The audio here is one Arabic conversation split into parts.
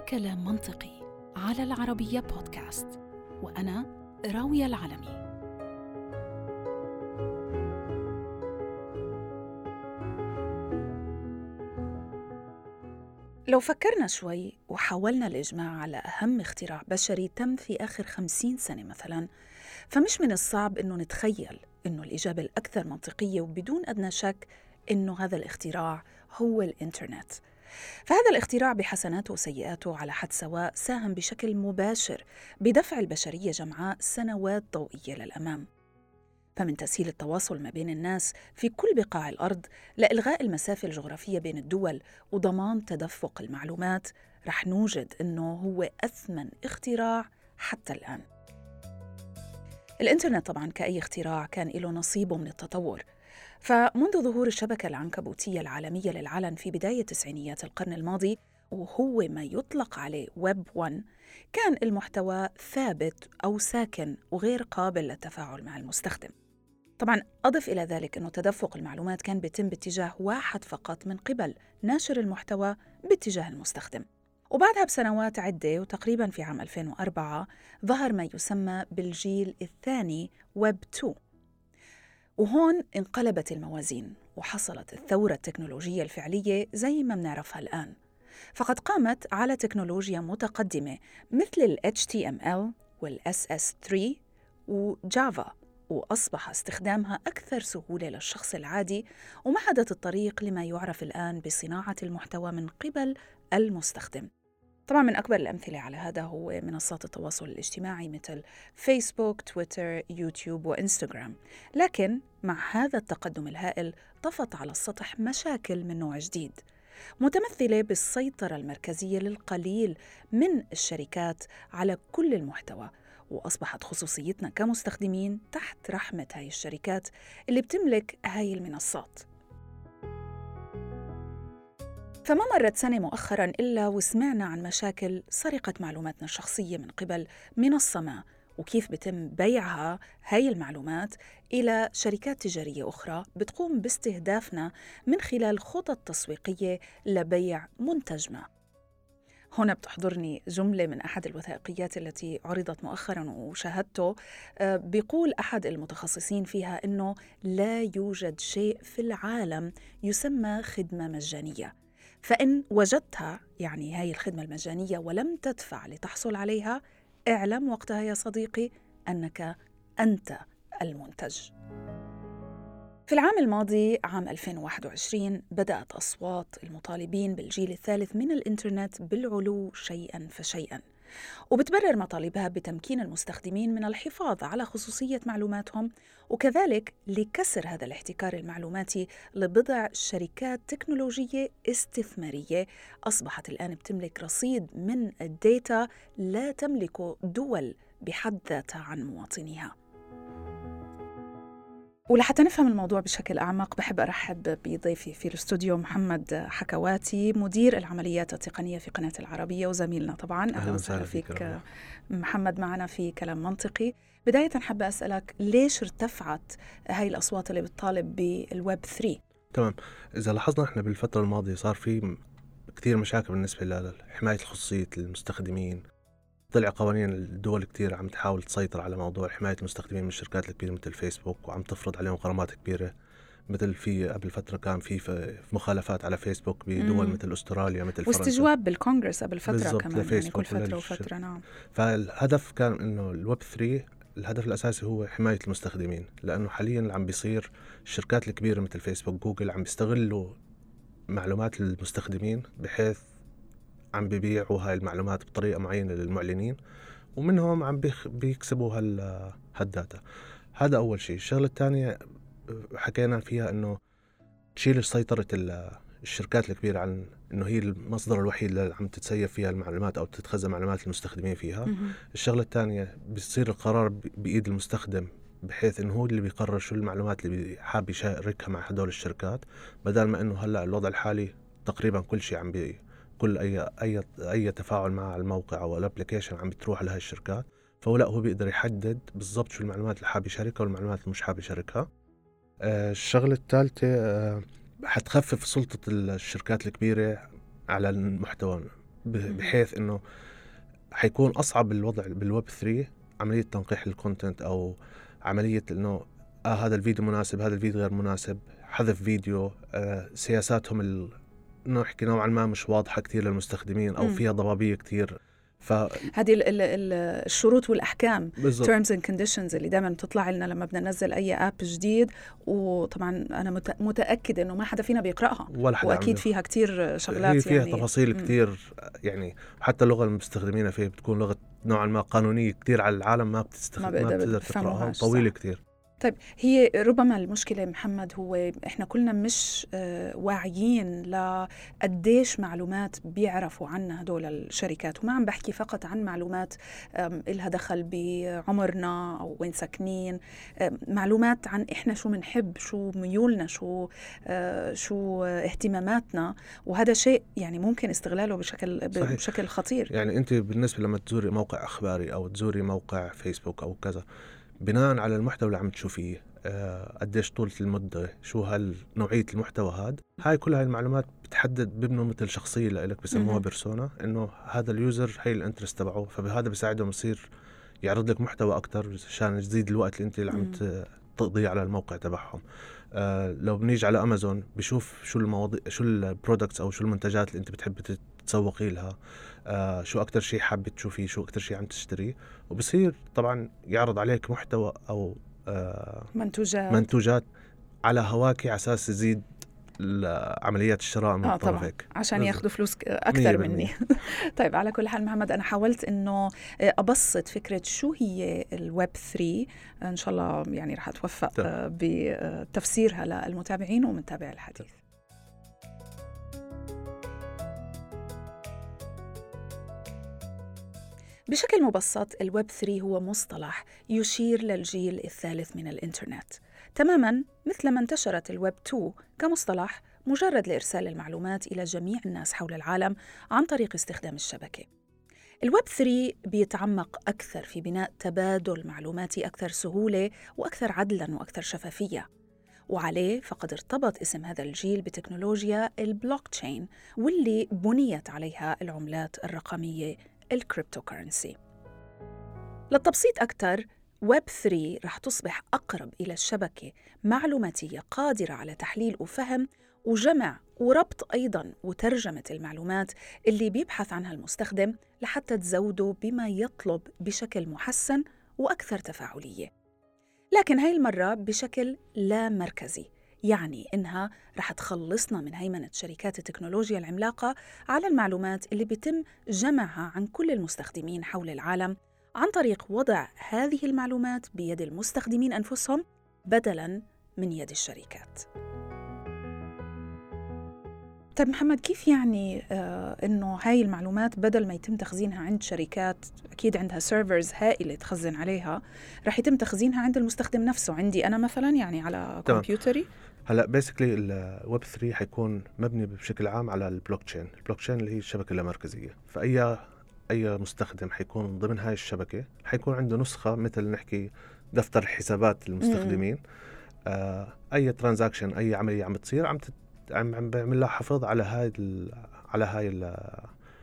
كلام منطقي على العربية بودكاست وأنا راوية العلمي. لو فكرنا شوي وحاولنا الإجماع على أهم اختراع بشري تم في آخر خمسين سنة مثلا فمش من الصعب أنه نتخيل أنه الإجابة الأكثر منطقية وبدون أدنى شك أنه هذا الاختراع هو الإنترنت. فهذا الاختراع بحسناته وسيئاته على حد سواء ساهم بشكل مباشر بدفع البشرية جمعاء سنوات ضوئية للأمام فمن تسهيل التواصل ما بين الناس في كل بقاع الأرض لإلغاء المسافة الجغرافية بين الدول وضمان تدفق المعلومات رح نوجد إنه هو أثمن اختراع حتى الآن. الإنترنت طبعا كأي اختراع كان له نصيبه من التطور فمنذ ظهور الشبكة العنكبوتية العالمية للعلن في بداية تسعينيات القرن الماضي وهو ما يطلق عليه ويب 1 كان المحتوى ثابت أو ساكن وغير قابل للتفاعل مع المستخدم. طبعا أضف إلى ذلك أنه تدفق المعلومات كان بيتم باتجاه واحد فقط من قبل ناشر المحتوى باتجاه المستخدم. وبعدها بسنوات عدة وتقريبا في عام 2004 ظهر ما يسمى بالجيل الثاني ويب 2 وهون انقلبت الموازين وحصلت الثورة التكنولوجية الفعلية زي ما بنعرفها الآن. فقد قامت على تكنولوجيا متقدمة مثل ال HTML وال SS3 وجافا وأصبح استخدامها أكثر سهولة للشخص العادي ومهدت الطريق لما يعرف الآن بصناعة المحتوى من قبل المستخدم. طبعا من أكبر الأمثلة على هذا هو منصات التواصل الاجتماعي مثل فيسبوك، تويتر، يوتيوب وإنستغرام. لكن مع هذا التقدم الهائل طفت على السطح مشاكل من نوع جديد متمثلة بالسيطرة المركزية للقليل من الشركات على كل المحتوى وأصبحت خصوصيتنا كمستخدمين تحت رحمة هاي الشركات اللي بتملك هاي المنصات. فما مرت سنة مؤخرا إلا وسمعنا عن مشاكل سرقة معلوماتنا الشخصية من قبل منصة ما وكيف بتم بيعها هاي المعلومات إلى شركات تجارية أخرى بتقوم باستهدافنا من خلال خطط تسويقية لبيع منتج ما. هنا بتحضرني جملة من أحد الوثائقيات التي عرضت مؤخرا وشاهدته آه، بيقول أحد المتخصصين فيها أنه لا يوجد شيء في العالم يسمى خدمة مجانية. فإن وجدتها يعني هاي الخدمة المجانية ولم تدفع لتحصل عليها اعلم وقتها يا صديقي أنك أنت المنتج. في العام الماضي عام 2021 بدأت أصوات المطالبين بالجيل الثالث من الإنترنت بالعلو شيئا فشيئا. وبتبرر مطالبها بتمكين المستخدمين من الحفاظ على خصوصية معلوماتهم وكذلك لكسر هذا الاحتكار المعلوماتي لبضع شركات تكنولوجية استثمارية. أصبحت الآن بتملك رصيد من ال data لا تملكه دول بحد ذاتها عن مواطنيها. ولحتى نفهم الموضوع بشكل أعمق بحب أرحب بضيفي في الاستوديو محمد حكواتي مدير العمليات التقنية في قناة العربية وزميلنا طبعا. أهلا وسهلا فيك محمد معنا في كلام منطقي. بداية حابة أسألك ليش ارتفعت هاي الأصوات اللي بتطالب بالويب 3 تمام. إذا لاحظنا إحنا بالفترة الماضية صار في كثير مشاكل بالنسبة لحماية خصوصية المستخدمين طلع قوانين الدول كتير عم تحاول تسيطر على موضوع حماية المستخدمين من الشركات الكبيرة مثل فيسبوك وعم تفرض عليهم غرامات كبيرة. مثل في قبل فترة كان في, في مخالفات على فيسبوك بدول مم. مثل أستراليا مثل فرنسا. واستجواب بالكونغرس قبل فترة كمان يعني كل فترة وفترة نعم. فالهدف كان إنه الويب 3 الهدف الأساسي هو حماية المستخدمين لأنه حاليا اللي عم بيصير الشركات الكبيرة مثل فيسبوك جوجل عم بيستغلوا معلومات المستخدمين بحيث عم ببيعوا هاي المعلومات بطريقة معينة للمعلنين ومنهم عم بيكسبوا هال هال data. هذا أول شيء. الشغلة الثانية حكينا فيها إنه تشيل سيطرة الشركات الكبيرة عن إنه هي المصدر الوحيد اللي عم تت save فيها المعلومات أو تتخزن معلومات المستخدمين فيها. الشغلة الثانية بيصير القرار بإيد المستخدم بحيث إنه هو اللي بيقرر شو المعلومات اللي حاب يشاركها مع هدول الشركات بدل ما إنه هلأ الوضع الحالي تقريبا كل شيء عم بي كل أي أي أي تفاعل مع الموقع أو ال application عم بتروح لهي الشركات فهو لا هو بيقدر يحدد بالضبط شو المعلومات اللي حابب يشاركها والمعلومات اللي مش حابب يشاركها آه الشغلة الثالثة آه حتخفف سلطة الشركات الكبيرة على المحتوى بحيث إنه حيكون أصعب الوضع بالويب 3 عملية تنقيح ال content أو عملية إنه آه هذا الفيديو مناسب هذا الفيديو غير مناسب حذف فيديو آه سياساتهم. نحكي نوعا ما مش واضحة كثير للمستخدمين أو. فيها ضبابية كثير ف هذه ال- ال- ال- الشروط والأحكام terms and conditions اللي دائما بتطلع لنا لما بدنا ننزل أي app جديد وطبعا أنا مت- متاكده إنه ما حدا فينا بيقرأها ولا حدا وأكيد عمله. فيها كتير شغلات هي فيها يعني تفاصيل. كثير يعني حتى اللغة اللي مستخدمينها فيها بتكون لغة نوعا ما قانونية كثير على العالم ما بتستخدم ما ما, بتقدر تقرأها. طويلة كثير طيب هي ربما المشكلة محمد هو إحنا كلنا مش آه، واعيين لقديش معلومات بيعرفوا عنا هدول الشركات وما عم بحكي فقط عن معلومات إلها دخل بعمرنا أو وين ساكنين معلومات عن إحنا شو بنحب شو ميولنا شو آه، شو اهتماماتنا وهذا شيء يعني ممكن استغلاله بشكل صحيح. بشكل خطير يعني أنت بالنسبة لما تزوري موقع أخباري أو تزوري موقع فيسبوك أو كذا بناء على المحتوى اللي عم تشوفيه آه، قديش طولة المدة شو هال نوعية المحتوى هاد. هاي كل هاي المعلومات بتحدد بيبنوا مثل شخصية لإلك بسموها. persona إنه هذا ال user هي ال interest تبعه. فبهذا بيساعدهم يصير يعرض لك محتوى أكثر عشان يزيد الوقت اللي أنت اللي عم تقضيه على الموقع تبعهم. آه لو بنيجي على امازون بشوف شو المواضيع شو ال products أو شو المنتجات اللي أنت بتحب تسوقي لها. آه شو أكثر شيء حابة تشوفيه؟ شو أكثر شيء عم تشتريه؟ وبصير طبعا يعرض عليك محتوى أو آه منتوجات. منتوجات على هواكي على أساس يزيد عمليات الشراء من آه الطرف طبعا عشان بالضبط. ياخذوا فلوس أكثر مني. طيب على كل حال محمد أنا حاولت إنه أبسط فكرة شو هي الويب 3 إن شاء الله يعني رح أتوفق تمام. آه، بتفسيرها للمتابعين ومنتابع الحديث. بشكل مبسط الويب 3 هو مصطلح يشير للجيل الثالث من الإنترنت. تماما مثل ما انتشرت الويب 2 كمصطلح مجرد لإرسال المعلومات إلى جميع الناس حول العالم عن طريق استخدام الشبكة. الويب 3 بيتعمق أكثر في بناء تبادل معلوماتي أكثر سهولة وأكثر عدلاً وأكثر شفافية. وعليه فقد ارتبط اسم هذا الجيل بتكنولوجيا البلوك تشين واللي بنيت عليها العملات الرقمية ال cryptocurrency. للتبسيط أكثر ويب 3 رح تصبح أقرب إلى الشبكة معلوماتية قادرة على تحليل وفهم وجمع وربط أيضاً وترجمة المعلومات اللي بيبحث عنها المستخدم لحتى تزوده بما يطلب بشكل محسن وأكثر تفاعلية. لكن هاي المرة بشكل لا مركزي. يعني إنها رح تخلصنا من هيمنة شركات التكنولوجيا العملاقة على المعلومات اللي بيتم جمعها عن كل المستخدمين حول العالم عن طريق وضع هذه المعلومات بيد المستخدمين أنفسهم بدلاً من يد الشركات. طيب محمد كيف يعني آه إنه هاي المعلومات بدل ما يتم تخزينها عند شركات أكيد عندها servers هائلة تخزن عليها رح يتم تخزينها عند المستخدم نفسه؟ عندي أنا مثلا يعني على. كمبيوتري. هلا basically ال web 3 حيكون مبني بشكل عام على ال blockchain ال blockchain اللي هي الشبكة اللامركزية. فأي أي مستخدم حيكون ضمن هاي الشبكة حيكون عنده نسخة مثل نحكي دفتر حسابات المستخدمين. آه أي transaction أي عمليه عم بتصير عم تت... عم عم بيعمل لها حفظ على هاي ال... على هاي ال...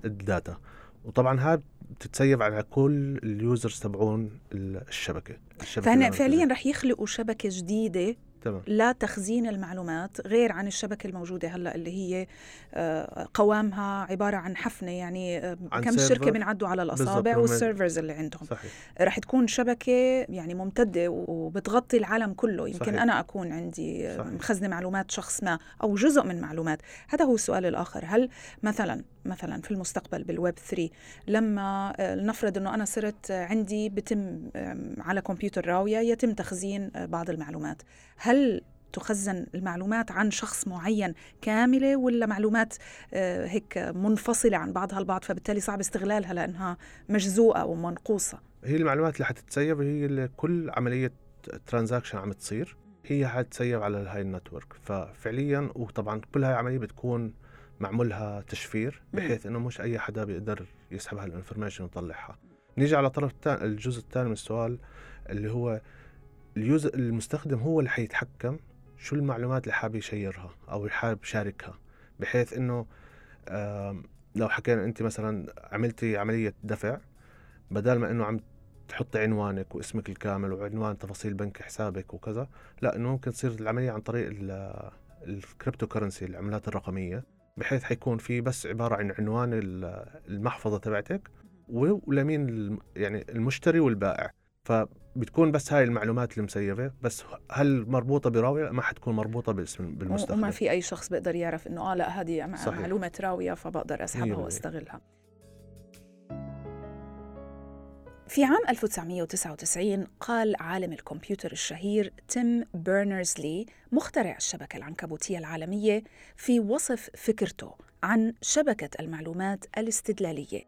ال data وطبعا هاي بتت save على كل ال users تبعون الشبكة. الشبكة فهن اللامركزية. فعليا رح يخلقوا شبكة جديدة تمام. لا تخزين المعلومات غير عن الشبكة الموجودة هلأ اللي هي آه، قوامها عبارة عن حفنة يعني آه، عن كم. شركة بنعدوا على الأصابع وال servers اللي عندهم. صحيح. رح تكون شبكة يعني ممتدة وبتغطي العالم كله. يمكن صحيح. أنا أكون عندي آه، صحيح. مخزنة معلومات شخص ما أو جزء من معلومات. هذا هو السؤال الآخر. هل مثلا مثلا في المستقبل بالويب 3 لما آه، لنفرض أنه أنا صرت آه، عندي بتم على كمبيوتر راوية يتم تخزين آه، بعض المعلومات. هل تخزن المعلومات عن شخص معين كاملة ولا معلومات آه، هيك منفصلة عن بعضها البعض فبالتالي صعب استغلالها لأنها مجزوءة ومنقوصة هي المعلومات اللي حتت save هي اللي كل عملية transaction عم تصير هي حتت save على هاي ال network. ففعليا وطبعا كل هاي العملية بتكون معمولها تشفير بحيث إنه مش أي حدا بيقدر يسحب هال information ويطلعها. نيجي على طرف الجزء الثاني من السؤال اللي هو ال user المستخدم هو اللي حيتحكم شو المعلومات اللي حابب ي share ها أو حابب يشاركها. بحيث إنه لو حكينا أنت مثلا عملتي عملية دفع بدل ما إنه عم تحطي عنوانك واسمك الكامل وعنوان تفاصيل بنك حسابك وكذا لا إنه ممكن تصير العملية عن طريق ال cryptocurrency العملات الرقمية. بحيث حيكون في بس عبارة عن عنوان المحفظة تبعتك ولمين يعني المشتري والبائع. فبتكون بس هاي المعلومات ال مسيفة. بس هل مربوطة براوية؟ ما حتكون مربوطة باسم بالمستخدم. وما في أي شخص بيقدر يعرف إنه آه لا هذه. معلومة راوية فبقدر أسحبها وأستغلها. في عام 1999 قال عالم الكمبيوتر الشهير تيم بيرنرز-لي مخترع الشبكة العنكبوتية العالمية في وصف فكرته عن شبكة المعلومات الاستدلالية.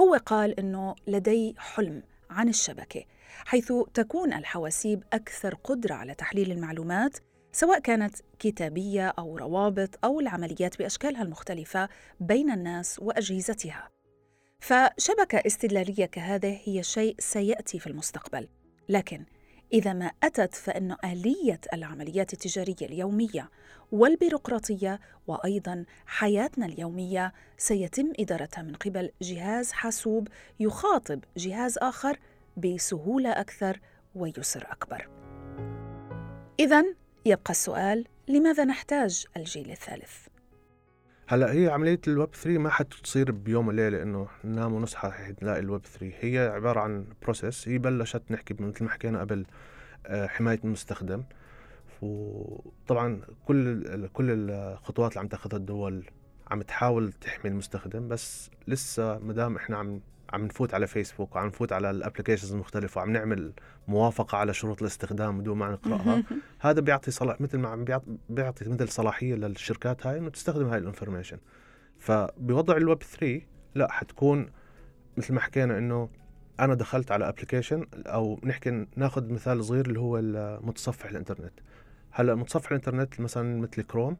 هو قال إنه لدي حلم عن الشبكة حيث تكون الحواسيب أكثر قدرة على تحليل المعلومات سواء كانت كتابية أو روابط أو العمليات بأشكالها المختلفة بين الناس وأجهزتها. فشبكة استدلالية كهذه هي شيء سيأتي في المستقبل لكن إذا ما أتت فإن آلية العمليات التجارية اليومية والبيروقراطية وأيضا حياتنا اليومية سيتم إدارتها من قبل جهاز حاسوب يخاطب جهاز آخر بسهولة أكثر ويسر أكبر. إذا يبقى السؤال لماذا نحتاج الجيل الثالث؟ هلا هي عملية الويب 3 ما حتصير بيوم وليلة إنه ننام ونصحى نلاقي الويب 3 هي عبارة عن process هي بلشت نحكي مثل ما حكينا قبل آه، حماية المستخدم. وطبعا كل كل الخطوات اللي عم تاخذها الدول عم تحاول تحمي المستخدم بس لسه ما دام إحنا عم عم نفوت على فيسبوك وعم نفوت على ال applications المختلفة وعم نعمل موافقة على شروط الاستخدام بدون ما نقرأها. هذا بيعطي صلاح مثل ما عم بيعطي مثل صلاحية للشركات هاي إنه تستخدم هاي ال information فبوضع الويب 3 لا حتكون مثل ما حكينا إنه أنا دخلت على application أو نحكي ناخذ مثال صغير اللي هو متصفح الإنترنت. هلأ متصفح الإنترنت مثلا مثل كروم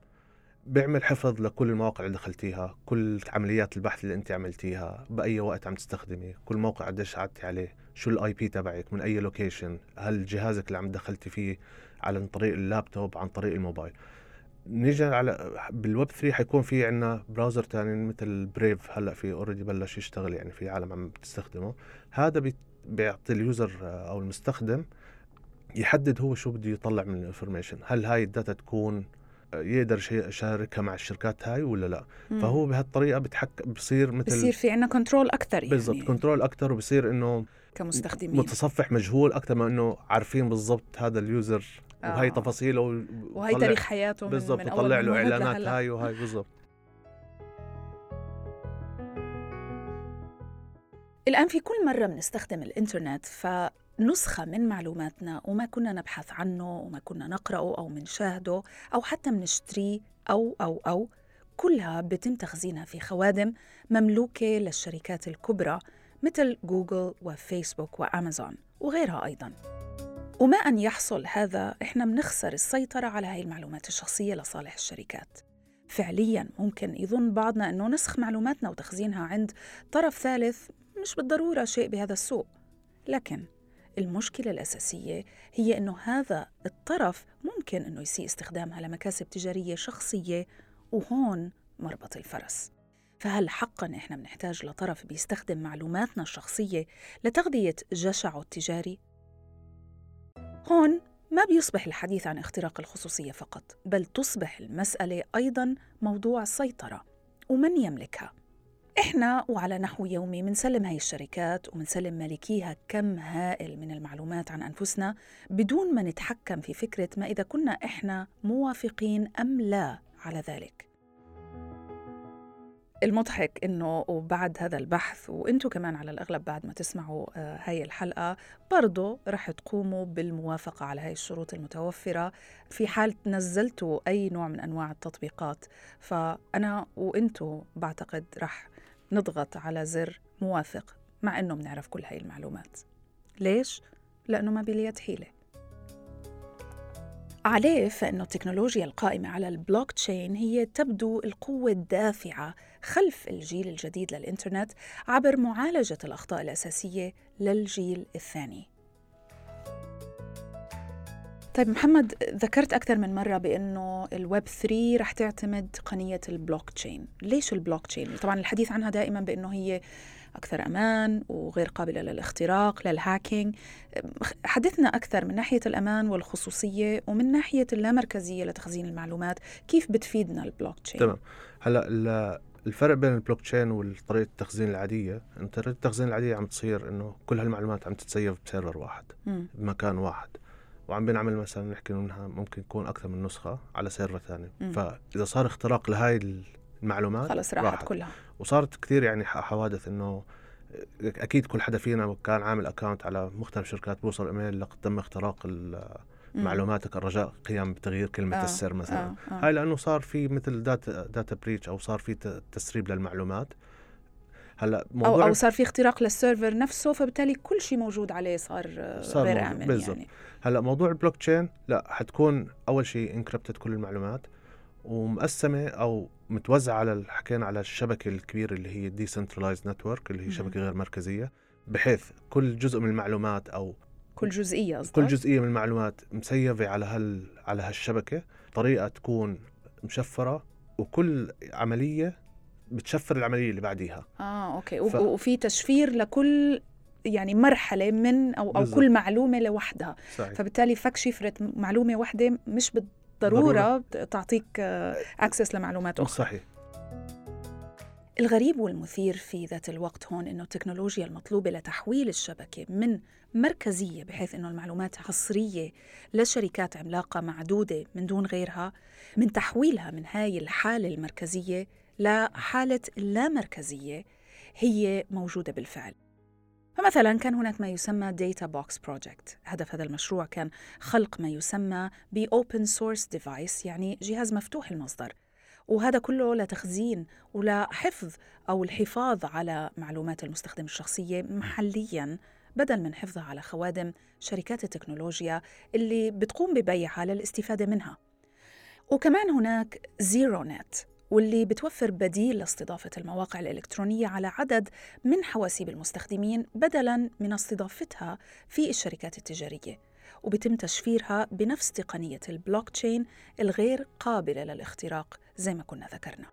بيعمل حفظ لكل المواقع اللي دخلتيها كل عمليات البحث اللي انت عملتيها بأي وقت عم تستخدمي كل موقع قديش قعدتي عليه شو ال IP تبعك من أي location هل جهازك اللي عم دخلتي فيه على طريق اللابتوب عن طريق الموبايل. نيجي على بالويب 3 حيكون في عندنا browser تاني مثل Brave هلأ في already بلش يشتغل يعني في عالم عم تستخدمه. هذا بيعطي ال user أو المستخدم يحدد هو شو بده يطلع من ال information هل هاي ال data تكون يقدر يشاركها مع الشركات هاي ولا لا؟ مم. فهو بهالطريقة بتحك بصير مثل بصير في عندنا control أكثر يعني. بالضبط control أكثر وبصير إنه كمستخدمين. متصفح مجهول أكثر ما إنه عارفين بالضبط هذا ال user آه. وهي تفاصيله وهي تاريخ حياته بالضبط وطلع له إعلانات هاي وهاي بالضبط. الآن في كل مرة بنستخدم الإنترنت فنسخة من معلوماتنا وما كنا نبحث عنه وما كنا نقرأه أو منشاهده أو حتى منشتريه أو أو أو. كلها بتم تخزينها في خوادم مملوكة للشركات الكبرى مثل جوجل وفيسبوك وأمازون وغيرها أيضاً. وما أن يحصل هذا إحنا بنخسر السيطرة على هاي المعلومات الشخصية لصالح الشركات. فعليا ممكن يظن بعضنا أنه نسخ معلوماتنا وتخزينها عند طرف ثالث مش بالضرورة شيء بهذا السوء لكن المشكلة الأساسية هي أنه هذا الطرف ممكن أنه يسيء استخدامها لمكاسب تجارية شخصية وهون مربط الفرس فهل حقا إحنا بنحتاج لطرف بيستخدم معلوماتنا الشخصية لتغذية جشعه التجاري؟ هون ما بيصبح الحديث عن اختراق الخصوصية فقط، بل تصبح المسألة أيضا موضوع سيطرة ومن يملكها إحنا وعلى نحو يومي منسلم هاي الشركات ومنسلم مالكيها كم هائل من المعلومات عن أنفسنا بدون ما نتحكم في فكرة ما إذا كنا إحنا موافقين أم لا على ذلك. المضحك إنه وبعد هذا البحث وأنتم كمان على الأغلب بعد ما تسمعوا آه، هاي الحلقة برضه رح تقوموا بالموافقة على هاي الشروط المتوفرة. في حال نزلتوا أي نوع من أنواع التطبيقات فأنا وأنتم بعتقد رح نضغط على زر موافق مع إنه بنعرف كل هاي المعلومات. ليش؟ لأنه ما باليد حيله عليه فإنه التكنولوجيا القائمة على البلوك تشين هي تبدو القوة الدافعة خلف الجيل الجديد للإنترنت عبر معالجة الأخطاء الأساسية للجيل الثاني. طيب محمد ذكرت أكثر من مرة بأنه الويب 3 رح تعتمد تقنية البلوك تشين ليش البلوك تشين؟ طبعا الحديث عنها دائما بأنه هي أكثر أمان وغير قابلة للاختراق لل hacking حدثنا أكثر من ناحية الأمان والخصوصية ومن ناحية اللامركزية لتخزين المعلومات كيف بتفيدنا البلوك تشين؟ تمام هلأ الفرق بين البلوك تشين وطريقة التخزين العادية انت طريقه التخزين العادية عم تصير إنه كل هالمعلومات عم تتسيف ب server واحد مم. بمكان واحد وعم بنعمل مثلا نحكي إنها ممكن يكون أكثر من نسخة على server ثاني. فإذا صار اختراق لهاي المعلومات خلص راحت كلها وصارت كثير يعني حوادث إنه أكيد كل حدا فينا كان عامل account على مختلف شركات بوصل إيميل لقد تم اختراق. معلوماتك الرجاء قيام بتغيير كلمة آه، السر مثلا آه، آه. هاي لأنه صار في مثل data data breach أو صار في تسريب للمعلومات هلأ موضوع أو صار في اختراق لل server نفسه فبالتالي كل شيء موجود عليه صار, آه، صار غير موجود، آمن بالضبط. يعني هلأ موضوع البلوك تشين لأ حتكون أول شيء encrypted كل المعلومات ومقسمة أو متوزعة على حكينا على الشبكة الكبيرة اللي هي decentralized network اللي هي. شبكة غير مركزية بحيث كل جزء من المعلومات أو كل جزئية قصدك كل جزئية من المعلومات مسيفة على هال على هالشبكة طريقة تكون مشفرة وكل عملية بتشفر العملية اللي بعديها. آه okay. ف-. وفي تشفير لكل يعني مرحلة من أو أو بالضبط. كل معلومة لوحدها. صحيح. فبالتالي فك شفره معلومة واحدة مش بالضرورة تعطيك اكسس لمعلومات أخرى. صحيح. الغريب والمثير في ذات الوقت هون إنه التكنولوجيا المطلوبة لتحويل الشبكة من مركزية بحيث إنه المعلومات حصريه لشركات عملاقة معدودة من دون غيرها من تحويلها من هاي الحالة المركزية لحالة اللامركزية هي موجودة بالفعل. فمثلا كان هناك ما يسمى Data Box Project. هدف هذا المشروع كان خلق ما يسمى ب Open Source Device يعني جهاز مفتوح المصدر. وهذا كله لتخزين ولحفظ أو الحفاظ على معلومات المستخدم الشخصية محلياً بدل من حفظها على خوادم شركات التكنولوجيا اللي بتقوم ببيعها للاستفادة منها. وكمان هناك زيرو نت واللي بتوفر بديل لاستضافة المواقع الإلكترونية على عدد من حواسيب المستخدمين بدلاً من استضافتها في الشركات التجارية. وبيتم تشفيرها بنفس تقنية البلوك تشين الغير قابلة للاختراق زي ما كنا ذكرنا.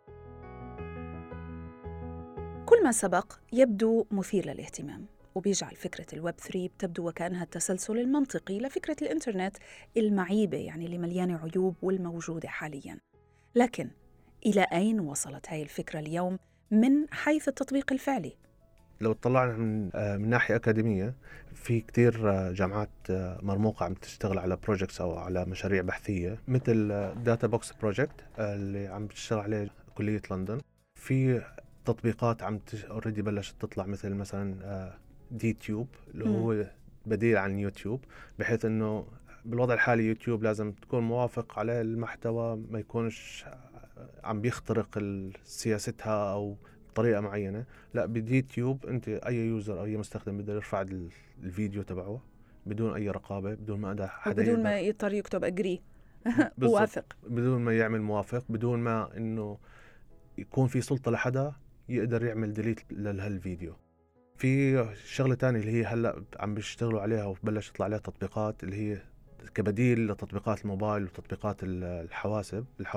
كل ما سبق يبدو مثير للاهتمام وبيجعل فكرة الويب 3 بتبدو وكأنها التسلسل المنطقي لفكرة الإنترنت المعيبة يعني اللي مليانة عيوب والموجودة حالياً. لكن إلى أين وصلت هاي الفكرة اليوم من حيث التطبيق الفعلي؟ لو اطلعنا من آه، من ناحية أكاديمية في كتير آه، جامعات آه، مرموقة عم تشتغل على projects أو على مشاريع بحثية مثل Databox project اللي عم بتشتغل عليه كلية لندن في تطبيقات عم already بلشت تطلع مثل مثلا DTube اللي. هو بديل عن يوتيوب بحيث إنه بالوضع الحالي يوتيوب لازم تكون موافق على المحتوى ما يكونش عم بيخترق سياستها أو بطريقه معينة. لا ب DTube أنت أي user أو أي مستخدم بيقدر يرفع ال- الفيديو تبعه بدون أي رقابة بدون ما أدا حدا بدون ما يضطر يكتب agree بالضبط. وافق بدون ما يعمل موافق بدون ما إنه يكون في سلطة لحدا يقدر يعمل delete لهالفيديو. في شغلة تانية اللي هي هلأ عم بيشتغلوا عليها وبلش يطلع عليها تطبيقات اللي هي كبديل لتطبيقات الموبايل وتطبيقات ال- الحواسب الح-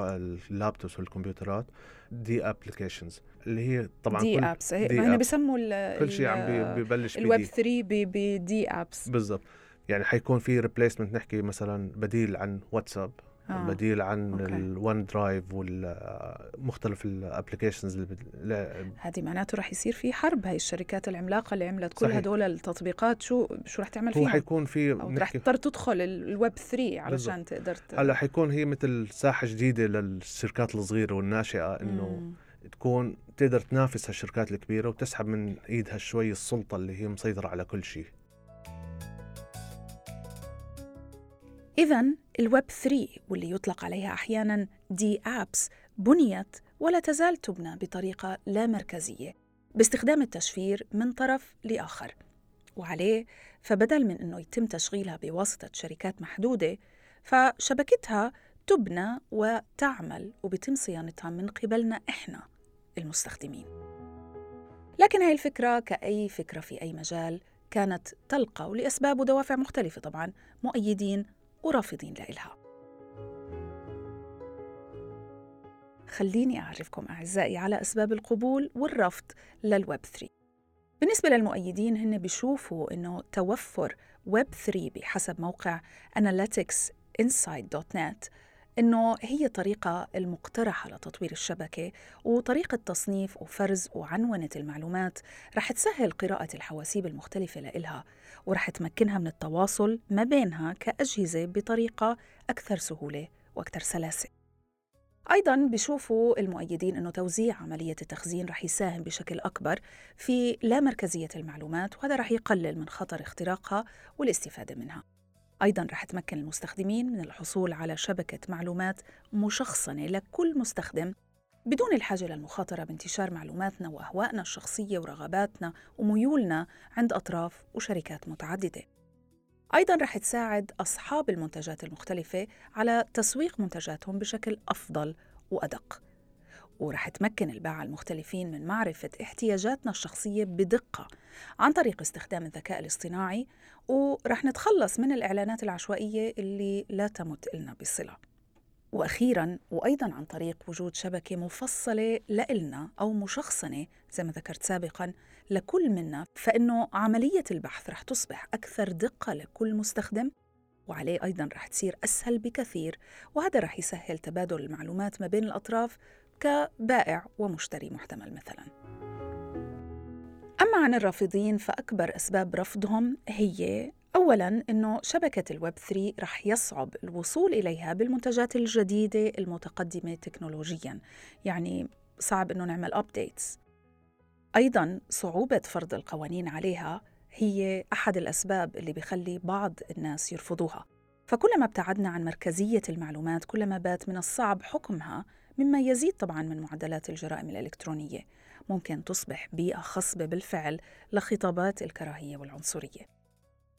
laptops والكمبيوترات dApplications اللي هي طبعا d apps هي دي ما هن apps. بيسموا ال- كل شيء عم ببلش الويب بدي 3 ب dApps بالضبط. يعني حيكون في replacement نحكي مثلا بديل عن واتساب آه. بديل عن. الون درايف والمختلف ال applications اللي بد... هذه معناته رح يصير في حرب هاي الشركات العملاقة اللي عملت كل. هدول التطبيقات شو شو رح تعمل هو فيهم حيكون في نحكي تضطر تدخل ال- الويب 3 علشان تقدر ت- هلأ حيكون هي مثل ساحة جديدة للشركات الصغيرة والناشئة إنه. تكون تقدر تنافس هالشركات الكبيرة وتسحب من إيدها شوي السلطة اللي هي مسيطرة على كل شيء إذا الويب 3 واللي يطلق عليها أحيانا دي أبس بنيت ولا تزال تبنى بطريقة لا مركزية باستخدام التشفير من طرف لآخر. وعليه فبدل من أنه يتم تشغيلها بواسطة شركات محدودة فشبكتها تبنى وتعمل وبيتم صيانتها من قبلنا إحنا المستخدمين. لكن هاي الفكرة كأي فكرة في أي مجال كانت تلقى ولأسباب ودوافع مختلفة طبعا مؤيدين ورافضين لإلها. خليني أعرفكم أعزائي على أسباب القبول والرفض للويب 3 بالنسبة للمؤيدين هن بيشوفوا أنه توفر ويب 3 بحسب موقع analyticsinsight.net إنه هي طريقة المقترحة لتطوير الشبكة وطريقة تصنيف وفرز وعنونة المعلومات. رح تسهل قراءة الحواسيب المختلفة لإلها ورح تمكنها من التواصل ما بينها كأجهزة بطريقة أكثر سهولة وأكثر سلاسة. أيضا بيشوفوا المؤيدين أنه توزيع عملية التخزين رح يساهم بشكل أكبر في لا مركزية المعلومات وهذا رح يقلل من خطر اختراقها والاستفادة منها. أيضا رح تمكن المستخدمين من الحصول على شبكة معلومات مشخصنة لكل مستخدم بدون الحاجة للمخاطرة بانتشار معلوماتنا وأهوائنا الشخصية ورغباتنا وميولنا عند أطراف وشركات متعددة. أيضا رح تساعد أصحاب المنتجات المختلفة على تسويق منتجاتهم بشكل أفضل وأدق. ورح تمكن الباعة المختلفين من معرفة احتياجاتنا الشخصية بدقة عن طريق استخدام الذكاء الاصطناعي ورح نتخلص من الإعلانات العشوائية اللي لا تمت إلنا بصلة. وأخيرا وأيضا عن طريق وجود شبكة مفصلة لإلنا أو مشخصنة زي ما ذكرت سابقا لكل منا فإنه عملية البحث رح تصبح أكثر دقة لكل مستخدم وعليه أيضا رح تصير أسهل بكثير وهذا رح يسهل تبادل المعلومات ما بين الأطراف كبائع ومشتري محتمل مثلا. أما عن الرافضين فأكبر أسباب رفضهم هي أولاً أنه شبكة الويب 3 رح يصعب الوصول إليها بالمنتجات الجديدة المتقدمة تكنولوجياً. يعني صعب أنه نعمل أبديتس أيضاً صعوبة فرض القوانين عليها هي أحد الأسباب اللي بيخلي بعض الناس يرفضوها. فكلما ابتعدنا عن مركزية المعلومات كلما بات من الصعب حكمها مما يزيد طبعا من معدلات الجرائم الإلكترونية. ممكن تصبح بيئة خصبة بالفعل لخطابات الكراهية والعنصرية.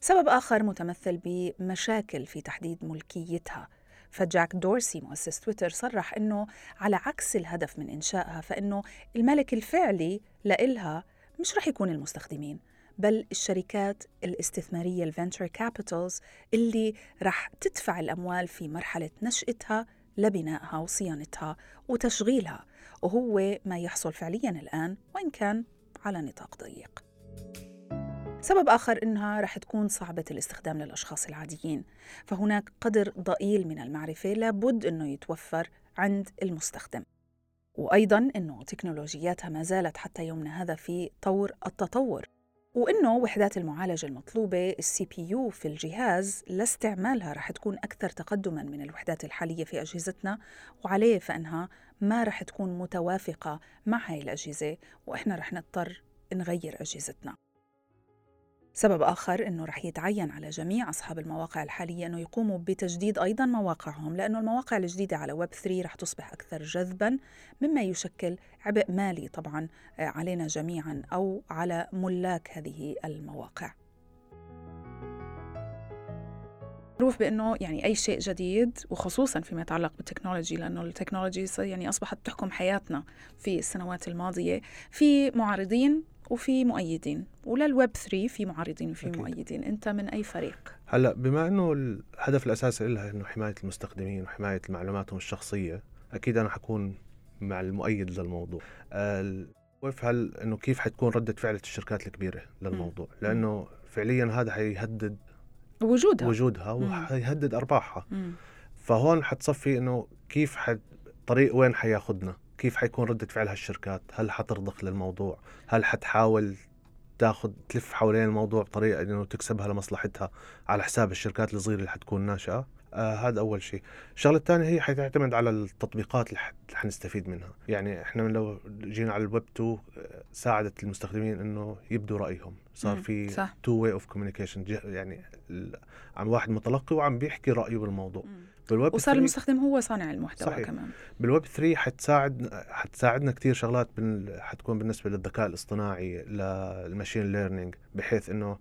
سبب آخر متمثل بمشاكل في تحديد ملكيتها. فجاك دورسي مؤسس تويتر صرح أنه على عكس الهدف من إنشائها فإنه الملك الفعلي لإلها مش رح يكون المستخدمين بل الشركات الاستثمارية ال venture capitals اللي رح تدفع الأموال في مرحلة نشأتها لبنائها وصيانتها وتشغيلها. وهو ما يحصل فعليا الآن وإن كان على نطاق ضيق. سبب آخر إنها رح تكون صعبة الاستخدام للأشخاص العاديين. فهناك قدر ضئيل من المعرفة لابد إنه يتوفر عند المستخدم. وأيضا إنه تكنولوجياتها ما زالت حتى يومنا هذا في طور التطور. وإنه وحدات المعالجة المطلوبة ال CPU في الجهاز لاستعمالها رح تكون أكثر تقدما من الوحدات الحالية في أجهزتنا وعليه فإنها ما رح تكون متوافقة مع هاي الأجهزة وإحنا رح نضطر نغير أجهزتنا. سبب آخر أنه رح يتعين على جميع أصحاب المواقع الحالية أنه يقوموا بتجديد أيضا مواقعهم لأنه المواقع الجديدة على ويب 3 رح تصبح أكثر جذبا مما يشكل عبء مالي طبعا آه، علينا جميعا أو على ملاك هذه المواقع. معروف بإنه يعني أي شيء جديد وخصوصا فيما يتعلق بال technology لأنه ال technology يعني أصبحت تحكم حياتنا في السنوات الماضية. في معارضين وفي مؤيدين وللويب 3 في معارضين وفي أكيد. مؤيدين؟ أنت من أي فريق؟ هلأ بما إنه الهدف الأساسي لها إنه حماية المستخدمين وحماية معلوماتهم الشخصية أكيد أنا حكون مع المؤيد للموضوع. وقف هل إنه كيف حتكون ردة فعل الشركات الكبيرة للموضوع؟ م. لأنه فعليا هذا حيهدد وجودها. وجودها وحيهدد أرباحها. م. فهون حتصفي إنه كيف حد طريق وين حياخذنا كيف حيكون ردة فعل هالشركات؟ هل حترضخ للموضوع؟ هل حتحاول تاخذ تلف حوالين الموضوع بطريقة إنه تكسبها لمصلحتها على حساب الشركات الصغيرة اللي حتكون ناشئة؟ آه هذا أول شيء. الشغلة الثانية هي حتعتمد على التطبيقات اللي حنستفيد منها. يعني إحنا لو جينا على الويب 2 آه، ساعدت المستخدمين إنه يبدوا رأيهم. صار في two way of communication يعني عم واحد متلقي وعم بيحكي رأيه بالموضوع. مم. بالويب وصار المستخدم هو صانع المحتوى صحيح. كمان بالويب 3 حتساعد حتساعدنا كثير شغلات بن... حتكون بالنسبة للذكاء الاصطناعي لل machine learning بحيث إنه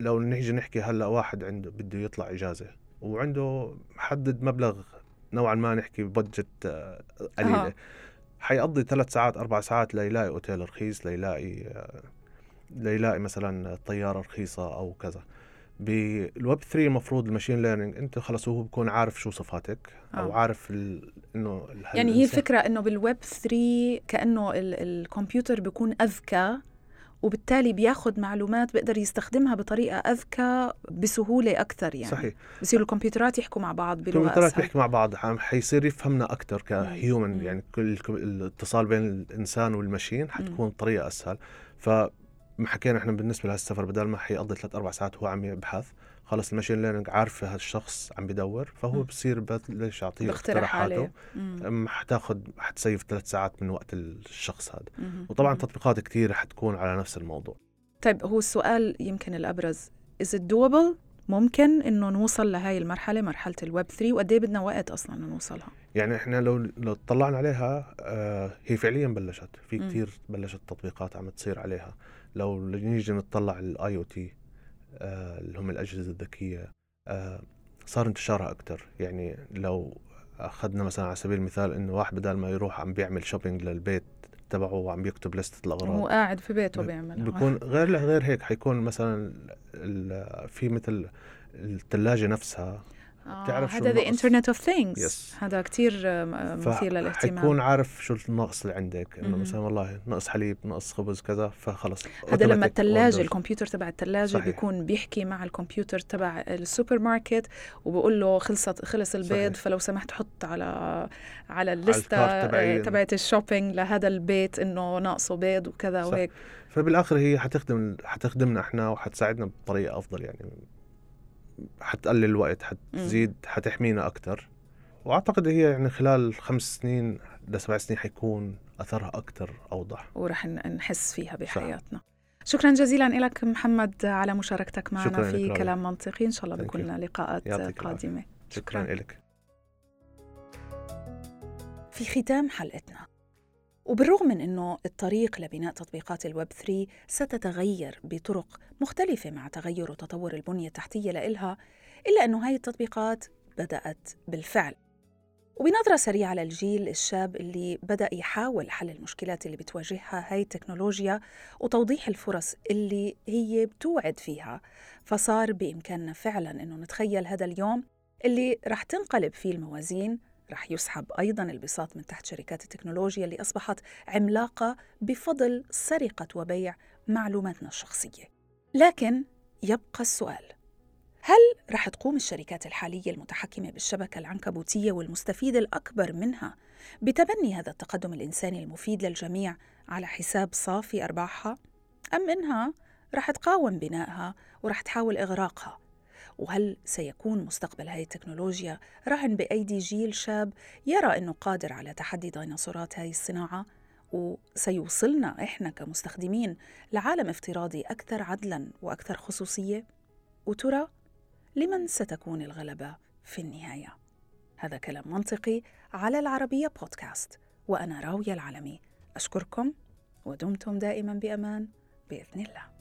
لو نيجي نحكي هلأ واحد عنده بده يطلع إجازة وعنده محدد مبلغ نوعا ما نحكي budget آه، قليلة أه. حيقضي ثلاث ساعات أربع ساعات ليلاقي أوتيل رخيص ليلاقي آه، ليلاقي مثلا طيارة رخيصة أو كذا بالويب 3 المفروض ال machine learning انت خلص هو بكون عارف شو صفاتك أو آه. عارف ال... إنه يعني هي الفكرة إنه بالويب 3 كأنه ال- الكمبيوتر بيكون أذكى وبالتالي بياخد معلومات بيقدر يستخدمها بطريقة أذكى بسهولة أكثر يعني. صحيح. بصيروا الكمبيوترات يحكوا مع بعض بلغة الكمبيوترات بيحكي مع بعض حيصير يفهمنا أكثر. ك human يعني كل الاتصال بين الإنسان وال machine حتكون بطريقه أسهل. فما حكينا إحنا بالنسبة لهالسفر بدل ما حيقضي ثلاث أربع ساعات هو عم يبحث خلص ال machine learning عارف هذا الشخص عم بدور فهو. بصير بلش يعطيه اقتراحاته. حتاخد حت save ثلاث ساعات من وقت الشخص هذا. مم. وطبعا مم. تطبيقات كثيره حتكون على نفس الموضوع. طيب هو السؤال يمكن الأبرز. Is it doable ممكن إنه نوصل لهاي المرحلة مرحلة الويب 3 وقد إيه بدنا وقت أصلا نوصلها يعني إحنا لو لو اطلعنا عليها آه هي فعليا بلشت. في مم. كتير بلشت تطبيقات عم تصير عليها. لو نيجي نطلع ال IoT اللي هم الأجهزة الذكية آه صار انتشارها أكثر يعني لو أخذنا مثلا على سبيل المثال إنه واحد بدل ما يروح عم بيعمل shopping للبيت تبعه وعم بيكتب لستة وهو الاغراض قاعد في بيته ب- بيعمل بيكون غير غير هيك حيكون مثلا في مثل الثلاجه نفسها آه بتعرف هذا internet of things Yes. هذا كتير آه، مثير للاهتمام حيكون عارف شو النقص اللي عندك إنه. مثلا والله نقص حليب نقص خبز كذا فخلص هذا لم order. الكمبيوتر تبع الثلاجة صحيح. بيكون بيحكي مع الكمبيوتر تبع السوبر ماركت وبقول له خلصت خلص البيض صحيح. فلو سمحت حط على على تبعي. آه، تبعت ال shopping لهذا البيت إنه ناقصه بيض وكذا. وهيك فبالآخر هي حتخدم حتخدمنا إحنا وحتساعدنا بطريقة أفضل يعني حتقلل الوقت حتزيد حتحمينا أكثر وأعتقد هي يعني خلال خمس سنين لسبع سنين حيكون أثرها أكثر أوضح. ورح نحس فيها بحياتنا. شكرا جزيلا لك محمد على مشاركتك معنا شكراً لك، في رابع. كلام منطقي. إن شاء الله. لنا لقاءات. قادمة. شكرا لك في ختام حلقتنا. وبالرغم من أنه الطريق لبناء تطبيقات الويب 3 ستتغير بطرق مختلفة مع تغير وتطور البنية التحتية لإلها إلا أنه هاي التطبيقات بدأت بالفعل. وبنظرة سريعة للجيل الشاب اللي بدأ يحاول حل المشكلات اللي بتواجهها هاي التكنولوجيا وتوضيح الفرص اللي هي بتوعد فيها فصار بإمكاننا فعلا أنه نتخيل هذا اليوم اللي رح تنقلب فيه الموازين رح يسحب أيضا البساط من تحت شركات التكنولوجيا اللي أصبحت عملاقة بفضل سرقة وبيع معلوماتنا الشخصية لكن يبقى السؤال هل رح تقوم الشركات الحالية المتحكمة بالشبكة العنكبوتية والمستفيد الأكبر منها بتبني هذا التقدم الإنساني المفيد للجميع على حساب صافي أرباحها؟ أم إنها رح تقاوم بنائها ورح تحاول إغراقها؟ وهل سيكون مستقبل هذه التكنولوجيا رهن بأيدي جيل شاب يرى أنه قادر على تحدي ديناصورات هذه الصناعة؟ وسيوصلنا إحنا كمستخدمين لعالم افتراضي أكثر عدلاً وأكثر خصوصية؟ وترى لمن ستكون الغلبة في النهاية؟ هذا كلام منطقي على العربية بودكاست وأنا راوية العلمي أشكركم ودمتم دائما بأمان بإذن الله